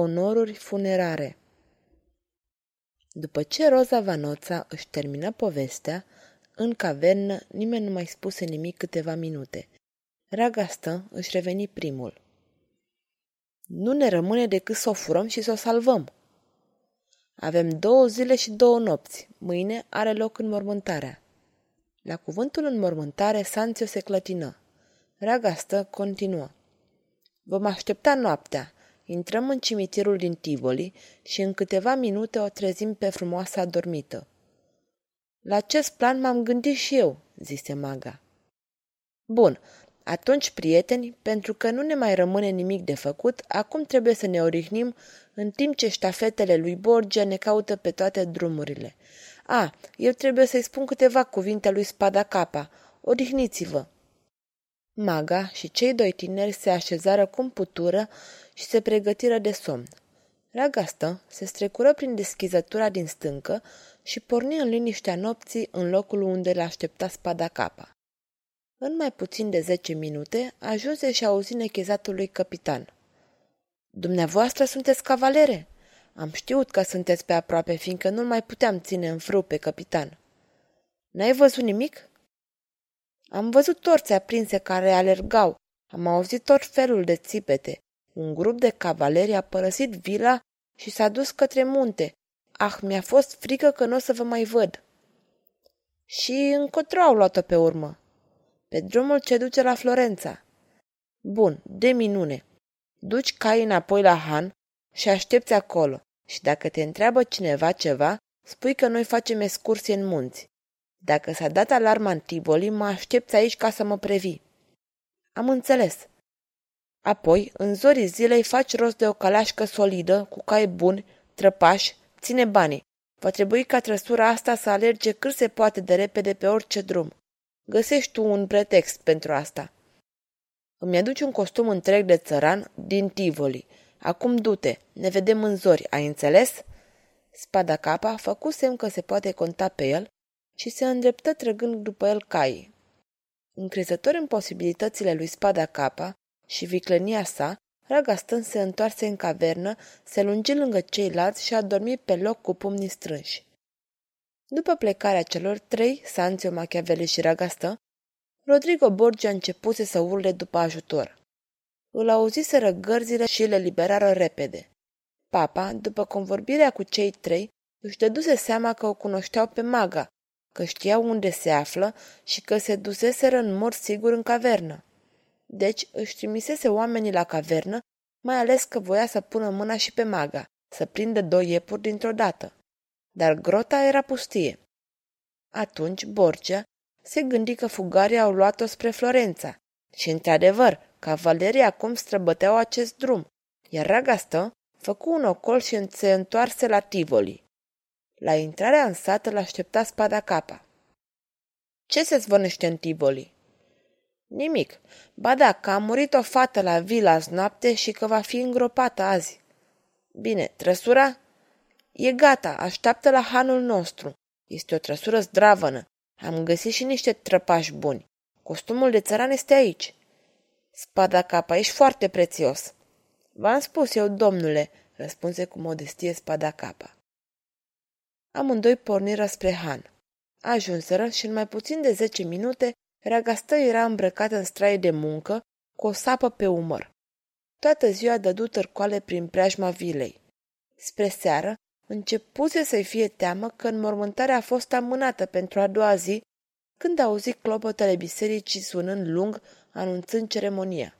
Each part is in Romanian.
Onoruri funerare După ce Roza Vanoța își termină povestea, în cavernă nimeni nu mai spuse nimic câteva minute. Ragastă își reveni primul. Nu ne rămâne decât să o furăm și să o salvăm. Avem două zile și două nopți. Mâine are loc înmormântarea. La cuvântul înmormântare, Sanțio se clătină. Ragastă continuă. Vom aștepta noaptea. Intrăm în cimitirul din Tivoli și în câteva minute o trezim pe frumoasa adormită. La acest plan m-am gândit și eu, zise maga. Bun, atunci, prieteni, pentru că nu ne mai rămâne nimic de făcut, acum trebuie să ne orihnim în timp ce ștafetele lui Borgia ne caută pe toate drumurile. A, eu trebuie să-i spun câteva cuvinte lui Spada Capa. Odihniți-vă! Maga și cei doi tineri se așezară cum putură și se pregătiră de somn. Ragastă se strecură prin deschizătura din stâncă și porni în liniștea nopții în locul unde l aștepta spada capa. În mai puțin de zece minute ajunse și auzi nechezatul lui capitan. Dumneavoastră sunteți cavalere?" Am știut că sunteți pe aproape, fiindcă nu mai puteam ține în frâu pe capitan." N-ai văzut nimic?" Am văzut torțe aprinse care alergau. Am auzit tot felul de țipete. Un grup de cavaleri a părăsit vila și s-a dus către munte. Ah, mi-a fost frică că nu o să vă mai văd. Și încotro au luat-o pe urmă. Pe drumul ce duce la Florența. Bun, de minune. Duci cai înapoi la Han și aștepți acolo. Și dacă te întreabă cineva ceva, spui că noi facem excursie în munți. Dacă s-a dat alarma în Tivoli, mă aștepți aici ca să mă previ. Am înțeles. Apoi, în zorii zilei, faci rost de o calașcă solidă, cu cai buni, trăpași, ține banii. Va trebui ca trăsura asta să alerge cât se poate de repede pe orice drum. Găsești tu un pretext pentru asta. Îmi aduci un costum întreg de țăran din Tivoli. Acum du-te, ne vedem în zori, ai înțeles? Spada capa făcu semn că se poate conta pe el și se îndreptă trăgând după el caii. Încrezător în posibilitățile lui Spada Capa și viclenia sa, Ragastan se întoarse în cavernă, se lungi lângă ceilalți și a dormit pe loc cu pumnii strânși. După plecarea celor trei, Sanțio, Machiavelli și Ragastă, Rodrigo Borgia începuse să urle după ajutor. Îl auziseră gărzile și le liberară repede. Papa, după convorbirea cu cei trei, își dăduse seama că o cunoșteau pe maga, că știau unde se află și că se duseseră în mod sigur în cavernă. Deci își trimisese oamenii la cavernă, mai ales că voia să pună mâna și pe maga, să prindă doi iepuri dintr-o dată. Dar grota era pustie. Atunci Borgia se gândi că fugarii au luat-o spre Florența. Și, într-adevăr, cavalerii acum străbăteau acest drum, iar Ragastă făcu un ocol și se întoarse la Tivoli. La intrarea în sat îl aștepta spada capa. Ce se zvănește în Tivoli? Nimic. Ba da, că a murit o fată la vila azi noapte și că va fi îngropată azi. Bine, trăsura? E gata, așteaptă la hanul nostru. Este o trăsură zdravănă. Am găsit și niște trăpași buni. Costumul de țăran este aici. Spada capa, ești foarte prețios. V-am spus eu, domnule, răspunse cu modestie spada capa. Amândoi porniră spre Han. Ajunseră și în mai puțin de zece minute, Ragastă era îmbrăcată în straie de muncă, cu o sapă pe umăr. Toată ziua dădu târcoale prin preajma vilei. Spre seară, începuse să-i fie teamă că înmormântarea a fost amânată pentru a doua zi, când auzi clopotele bisericii sunând lung, anunțând ceremonia.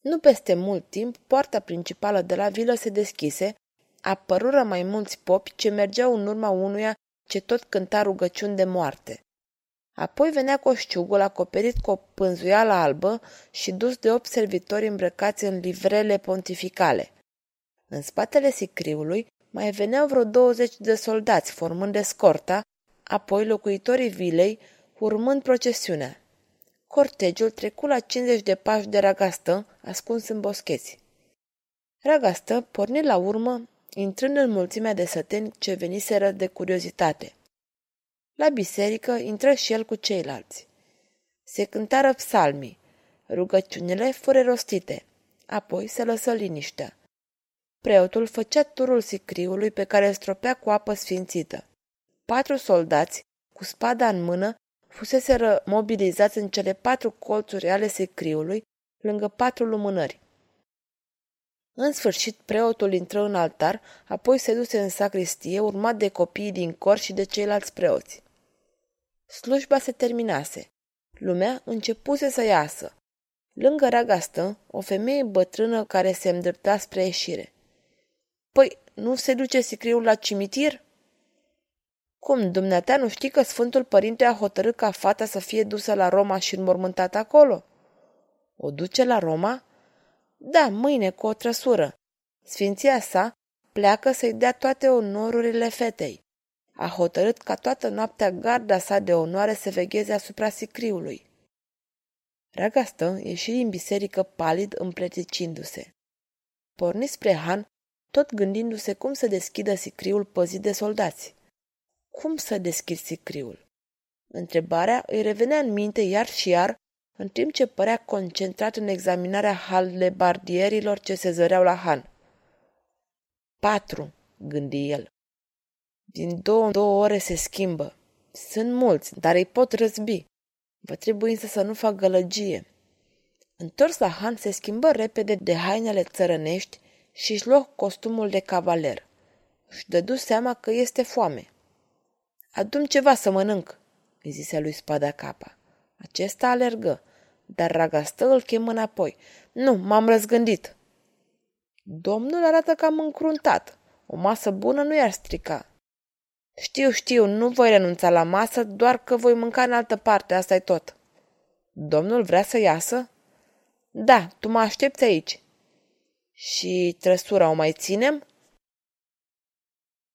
Nu peste mult timp, poarta principală de la vilă se deschise apărură mai mulți popi ce mergeau în urma unuia ce tot cânta rugăciuni de moarte. Apoi venea coșciugul acoperit cu o pânzuială albă și dus de opt servitori îmbrăcați în livrele pontificale. În spatele sicriului mai veneau vreo 20 de soldați formând escorta, apoi locuitorii vilei urmând procesiunea. Cortegiul trecu la 50 de pași de ragastă, ascuns în boscheți. Ragastă porni la urmă, intrând în mulțimea de săteni ce veniseră de curiozitate. La biserică intră și el cu ceilalți. Se cântară psalmii, rugăciunile fură rostite, apoi se lăsă liniștea. Preotul făcea turul sicriului pe care îl stropea cu apă sfințită. Patru soldați, cu spada în mână, fuseseră mobilizați în cele patru colțuri ale sicriului, lângă patru lumânări. În sfârșit, preotul intră în altar, apoi se duse în sacristie, urmat de copiii din cor și de ceilalți preoți. Slujba se terminase. Lumea începuse să iasă. Lângă ragastă, o femeie bătrână care se îndrepta spre ieșire. Păi, nu se duce sicriul la cimitir?" Cum, dumneata nu știi că Sfântul Părinte a hotărât ca fata să fie dusă la Roma și înmormântată acolo?" O duce la Roma?" Da, mâine, cu o trăsură. Sfinția sa pleacă să-i dea toate onorurile fetei. A hotărât ca toată noaptea garda sa de onoare să vegheze asupra sicriului. Ragastă ieși din biserică palid împleticindu-se. Porni spre Han, tot gândindu-se cum să deschidă sicriul păzit de soldați. Cum să deschid sicriul? Întrebarea îi revenea în minte iar și iar, în timp ce părea concentrat în examinarea halebardierilor ce se zăreau la Han. Patru, gândi el. Din două în două ore se schimbă. Sunt mulți, dar îi pot răzbi. Vă trebuie însă să nu fac gălăgie. Întors la Han, se schimbă repede de hainele țărănești și își luă costumul de cavaler. Își dădu seama că este foame. Adum ceva să mănânc, îi zise lui Spada Capa. Acesta alergă, dar Ragastă îl chemă înapoi. Nu, m-am răzgândit. Domnul arată că am încruntat. O masă bună nu i-ar strica. Știu, știu, nu voi renunța la masă, doar că voi mânca în altă parte, asta e tot. Domnul vrea să iasă? Da, tu mă aștepți aici. Și trăsura o mai ținem?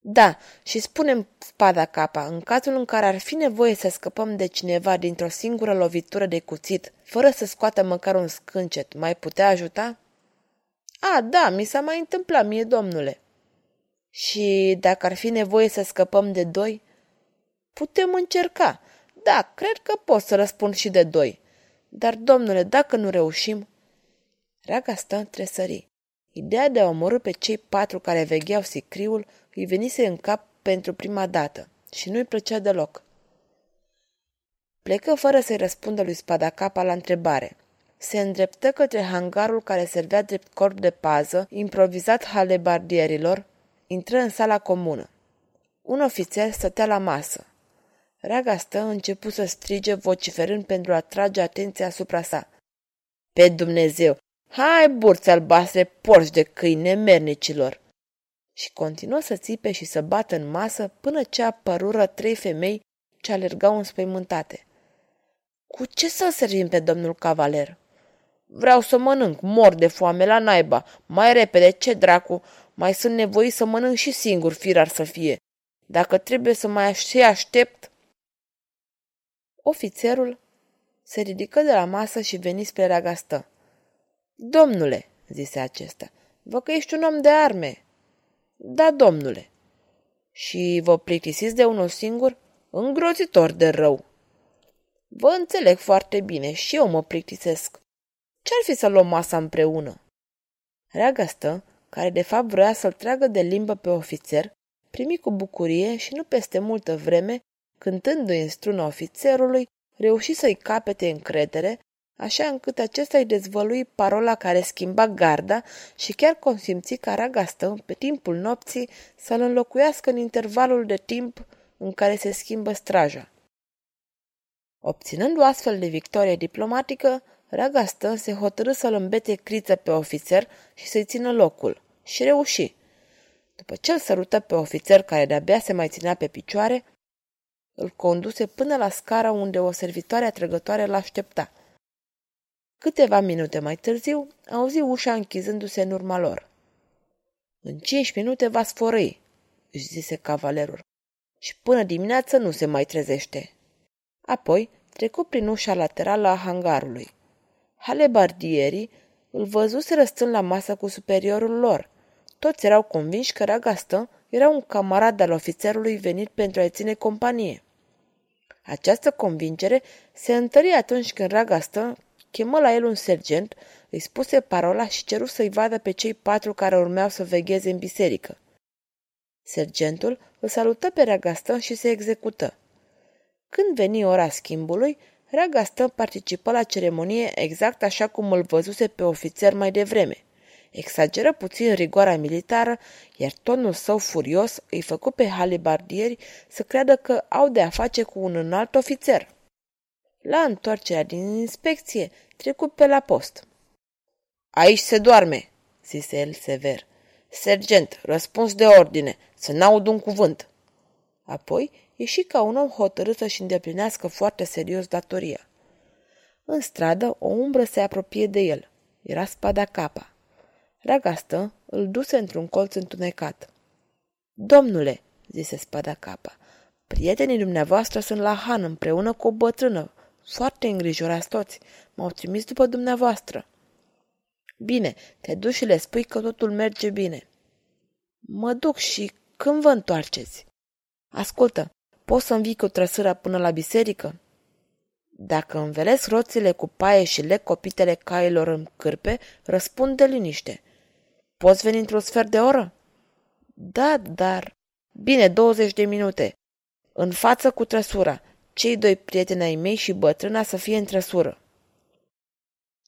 Da, și spunem spada capa, în cazul în care ar fi nevoie să scăpăm de cineva dintr-o singură lovitură de cuțit, fără să scoată măcar un scâncet, mai putea ajuta? A, da, mi s-a mai întâmplat mie, domnule. Și dacă ar fi nevoie să scăpăm de doi? Putem încerca. Da, cred că pot să răspund și de doi. Dar, domnule, dacă nu reușim... Reaga stă între sării. Ideea de a omorâ pe cei patru care vegheau sicriul îi venise în cap pentru prima dată și nu-i plăcea deloc. Plecă fără să-i răspundă lui Spadacapa la întrebare. Se îndreptă către hangarul care servea drept corp de pază, improvizat halebardierilor, intră în sala comună. Un ofițer stătea la masă. Reaga stă începu să strige vociferând pentru a atrage atenția asupra sa. Pe Dumnezeu, Hai, burți albastre, porci de câini nemernicilor! Și continuă să țipe și să bată în masă până ce apărură trei femei ce alergau înspăimântate. Cu ce să servim pe domnul cavaler? Vreau să mănânc, mor de foame la naiba. Mai repede, ce dracu, mai sunt nevoit să mănânc și singur, firar să fie. Dacă trebuie să mai și aștept... Ofițerul se ridică de la masă și veni spre Ragastă. Domnule, zise acesta, vă că ești un om de arme. Da, domnule. Și vă plictisiți de unul singur? Îngrozitor de rău. Vă înțeleg foarte bine și eu mă plictisesc. Ce-ar fi să luăm masa împreună? Reagăstă, care de fapt vrea să-l tragă de limbă pe ofițer, primi cu bucurie și nu peste multă vreme, cântându-i în struna ofițerului, reuși să-i capete încredere așa încât acesta îi dezvălui parola care schimba garda și chiar consimți ca ragastă, pe timpul nopții, să-l înlocuiască în intervalul de timp în care se schimbă straja. Obținând o astfel de victorie diplomatică, Ragastă se hotărâ să-l îmbete criță pe ofițer și să-i țină locul. Și reuși. După ce îl sărută pe ofițer care de-abia se mai ținea pe picioare, îl conduse până la scara unde o servitoare atrăgătoare l-aștepta – Câteva minute mai târziu, auzi ușa închizându-se în urma lor. În cinci minute va sfărăi, își zise cavalerul, și până dimineață nu se mai trezește. Apoi trecu prin ușa laterală a hangarului. Halebardierii îl văzuseră stând la masă cu superiorul lor. Toți erau convinși că Ragastă era un camarad al ofițerului venit pentru a-i ține companie. Această convingere se întări atunci când Ragastă chemă la el un sergent, îi spuse parola și ceru să-i vadă pe cei patru care urmeau să vegheze în biserică. Sergentul îl salută pe Ragastă și se execută. Când veni ora schimbului, Ragastă participă la ceremonie exact așa cum îl văzuse pe ofițer mai devreme. Exageră puțin rigoarea militară, iar tonul său furios îi făcu pe halibardieri să creadă că au de a face cu un înalt ofițer. La întoarcerea din inspecție, trecu pe la post. Aici se doarme, zise el sever. Sergent, răspuns de ordine, să n-aud un cuvânt. Apoi ieși ca un om hotărât să-și îndeplinească foarte serios datoria. În stradă, o umbră se apropie de el. Era spada capa. Ragastă îl duse într-un colț întunecat. Domnule, zise spada capa, prietenii dumneavoastră sunt la Han împreună cu o bătrână, foarte îngrijorați toți. M-au trimis după dumneavoastră. Bine, te duci și le spui că totul merge bine. Mă duc și când vă întoarceți? Ascultă, poți să învii cu trăsâra până la biserică? Dacă învelesc roțile cu paie și leg copitele cailor în cârpe, răspund de liniște. Poți veni într-un sfert de oră? Da, dar... Bine, 20 de minute. În față cu trăsura. Cei doi prieteni ai mei și bătrâna să fie în trăsură.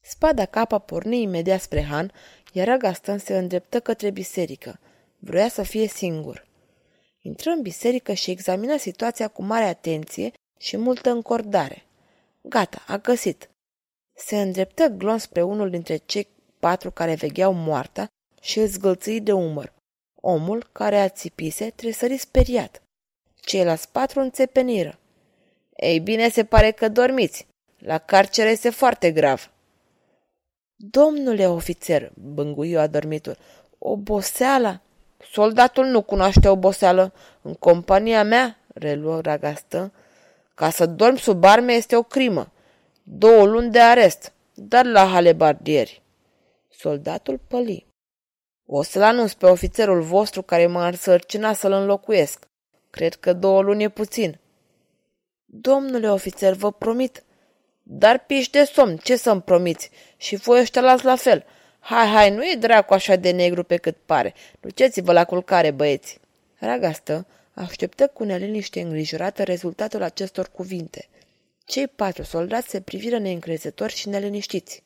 Spada capa porni imediat spre Han, iar Agastan se îndreptă către biserică. Vroia să fie singur. Intră în biserică și examină situația cu mare atenție și multă încordare. Gata, a găsit. Se îndreptă glon spre unul dintre cei patru care vegheau moarta și îl zgâlțâi de umăr. Omul, care a țipise, tresări speriat. Ceilalți patru înțepeniră. Ei bine, se pare că dormiți. La carcere este foarte grav. Domnule ofițer, bânguiu adormitul, oboseala? Soldatul nu cunoaște oboseală. În compania mea, reluă Ragastă, ca să dormi sub arme este o crimă. Două luni de arest, dar la halebardieri. Soldatul păli. O să-l anunț pe ofițerul vostru care m-a însărcinat să-l înlocuiesc. Cred că două luni e puțin. Domnule ofițer, vă promit. Dar piși de somn, ce să-mi promiți? Și voi ăștia las la fel. Hai, hai, nu e dracu așa de negru pe cât pare. Duceți-vă la culcare, băieți. Ragastă așteptă cu neliniște îngrijorată rezultatul acestor cuvinte. Cei patru soldați se priviră neîncrezători și neliniștiți.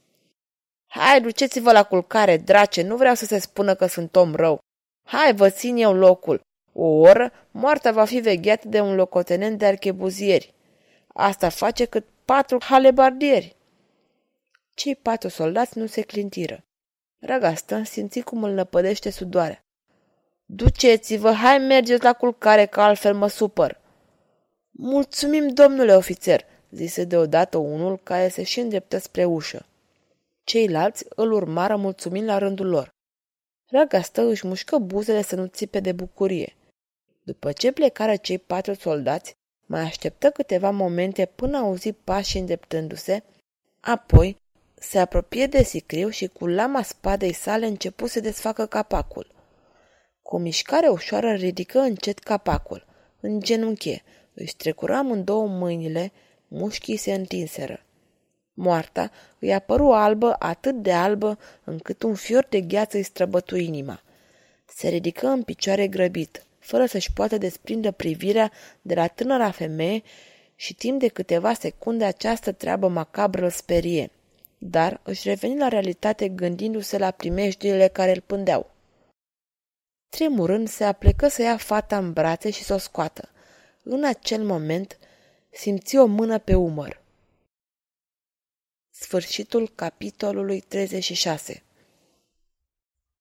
Hai, duceți-vă la culcare, drace, nu vreau să se spună că sunt om rău. Hai, vă țin eu locul. O oră, moartea va fi vegheată de un locotenent de archebuzieri. Asta face cât patru halebardieri. Cei patru soldați nu se clintiră. Ragastă simți cum îl năpădește sudoarea. Duceți-vă, hai mergeți la culcare, că altfel mă supăr. Mulțumim, domnule ofițer, zise deodată unul care se și îndreptă spre ușă. Ceilalți îl urmară mulțumind la rândul lor. Ragastă își mușcă buzele să nu țipe de bucurie. După ce plecară cei patru soldați, mai așteptă câteva momente până auzi pașii îndreptându-se, apoi se apropie de sicriu și cu lama spadei sale începu să desfacă capacul. Cu o mișcare ușoară ridică încet capacul. În genunchie, își trecură amândouă mâinile, mușchii se întinseră. Moarta îi apăru albă, atât de albă, încât un fior de gheață îi străbătu inima. Se ridică în picioare grăbit fără să-și poată desprinde privirea de la tânăra femeie și timp de câteva secunde această treabă macabră îl sperie. Dar își reveni la realitate gândindu-se la primejdiile care îl pândeau. Tremurând, se aplecă să ia fata în brațe și să o scoată. În acel moment, simți o mână pe umăr. Sfârșitul capitolului 36